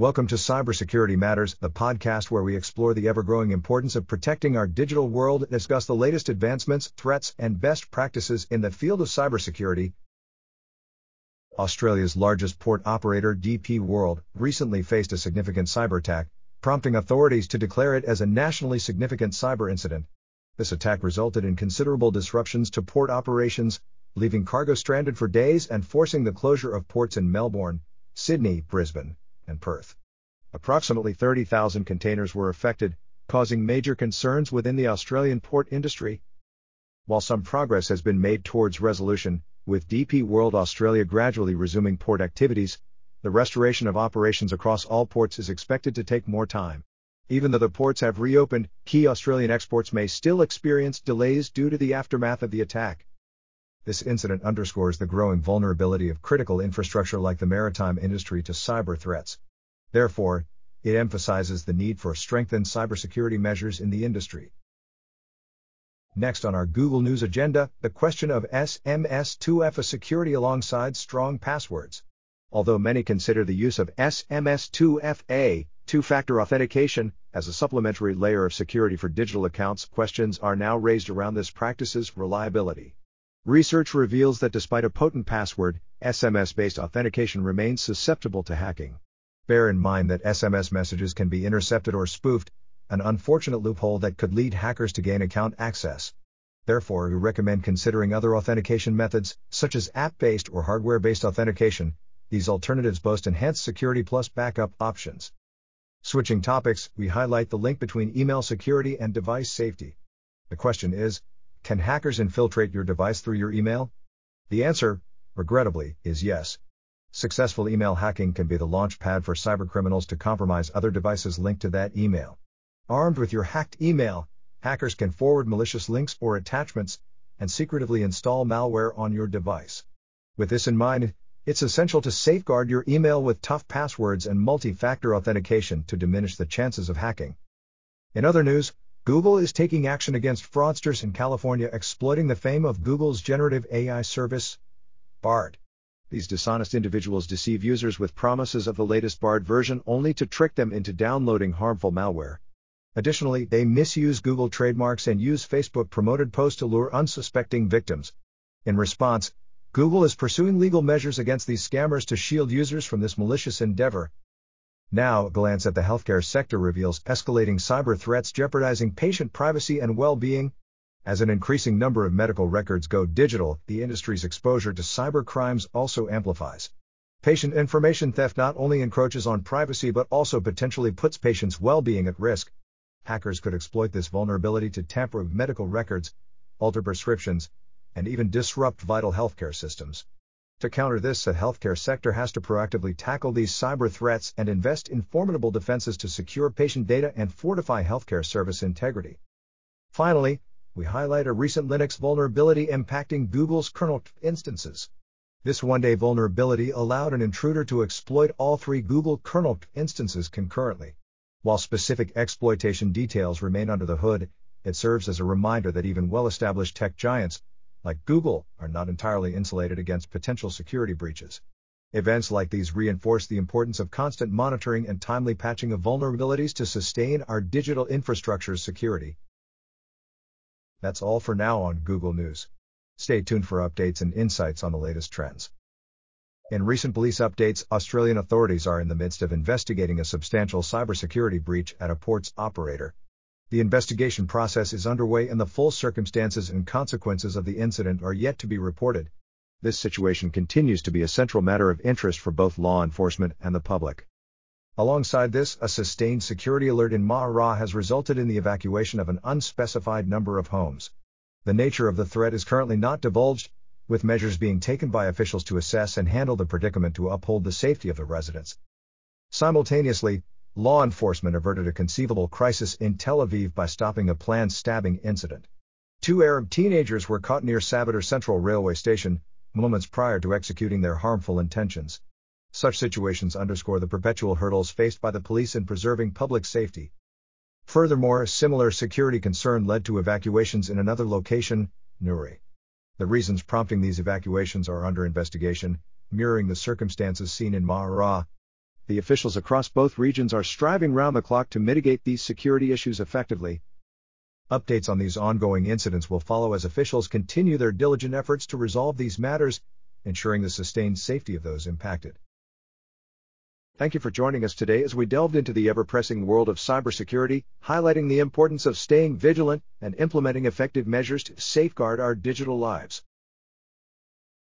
Welcome to Cybersecurity Matters, the podcast where we explore the ever growing importance of protecting our digital world, and discuss the latest advancements, threats, and best practices in the field of cybersecurity. Australia's largest port operator, DP World, recently faced a significant cyber attack, prompting authorities to declare it as a nationally significant cyber incident. This attack resulted in considerable disruptions to port operations, leaving cargo stranded for days and forcing the closure of ports in Melbourne, Sydney, Brisbane, and Perth. Approximately 30,000 containers were affected, causing major concerns within the Australian port industry. While some progress has been made towards resolution, with DP World Australia gradually resuming port activities, the restoration of operations across all ports is expected to take more time. Even though the ports have reopened, key Australian exports may still experience delays due to the aftermath of the attack. This incident underscores the growing vulnerability of critical infrastructure like the maritime industry to cyber threats. Therefore, it emphasizes the need for strengthened cybersecurity measures in the industry. Next on our Google News agenda, the question of SMS2FA security alongside strong passwords. Although many consider the use of SMS2FA, two factor authentication, as a supplementary layer of security for digital accounts, questions are now raised around this practice's reliability. Research reveals that despite a potent password, SMS based authentication remains susceptible to hacking. Bear in mind that SMS messages can be intercepted or spoofed, an unfortunate loophole that could lead hackers to gain account access. Therefore, we recommend considering other authentication methods, such as app based or hardware based authentication. These alternatives boast enhanced security plus backup options. Switching topics, we highlight the link between email security and device safety. The question is can hackers infiltrate your device through your email? The answer, regrettably, is yes. Successful email hacking can be the launch pad for cybercriminals to compromise other devices linked to that email. Armed with your hacked email, hackers can forward malicious links or attachments and secretively install malware on your device. With this in mind, it's essential to safeguard your email with tough passwords and multi factor authentication to diminish the chances of hacking. In other news, Google is taking action against fraudsters in California exploiting the fame of Google's generative AI service, Bard. These dishonest individuals deceive users with promises of the latest Bard version only to trick them into downloading harmful malware. Additionally, they misuse Google trademarks and use Facebook promoted posts to lure unsuspecting victims. In response, Google is pursuing legal measures against these scammers to shield users from this malicious endeavor. Now, a glance at the healthcare sector reveals escalating cyber threats jeopardizing patient privacy and well being. As an increasing number of medical records go digital, the industry's exposure to cyber crimes also amplifies. Patient information theft not only encroaches on privacy but also potentially puts patients' well being at risk. Hackers could exploit this vulnerability to tamper with medical records, alter prescriptions, and even disrupt vital healthcare systems. To counter this, the healthcare sector has to proactively tackle these cyber threats and invest in formidable defenses to secure patient data and fortify healthcare service integrity. Finally, we highlight a recent Linux vulnerability impacting Google's kernel instances. This one-day vulnerability allowed an intruder to exploit all three Google kernel instances concurrently. While specific exploitation details remain under the hood, it serves as a reminder that even well-established tech giants, like Google, are not entirely insulated against potential security breaches. Events like these reinforce the importance of constant monitoring and timely patching of vulnerabilities to sustain our digital infrastructure's security. That's all for now on Google News. Stay tuned for updates and insights on the latest trends. In recent police updates, Australian authorities are in the midst of investigating a substantial cybersecurity breach at a ports operator, the investigation process is underway and the full circumstances and consequences of the incident are yet to be reported. This situation continues to be a central matter of interest for both law enforcement and the public. Alongside this, a sustained security alert in Ma has resulted in the evacuation of an unspecified number of homes. The nature of the threat is currently not divulged, with measures being taken by officials to assess and handle the predicament to uphold the safety of the residents. Simultaneously, law enforcement averted a conceivable crisis in Tel Aviv by stopping a planned stabbing incident. Two Arab teenagers were caught near Savidor Central Railway Station, moments prior to executing their harmful intentions. Such situations underscore the perpetual hurdles faced by the police in preserving public safety. Furthermore, a similar security concern led to evacuations in another location, Nuri. The reasons prompting these evacuations are under investigation, mirroring the circumstances seen in Ma'ara, The officials across both regions are striving round the clock to mitigate these security issues effectively. Updates on these ongoing incidents will follow as officials continue their diligent efforts to resolve these matters, ensuring the sustained safety of those impacted. Thank you for joining us today as we delved into the ever pressing world of cybersecurity, highlighting the importance of staying vigilant and implementing effective measures to safeguard our digital lives.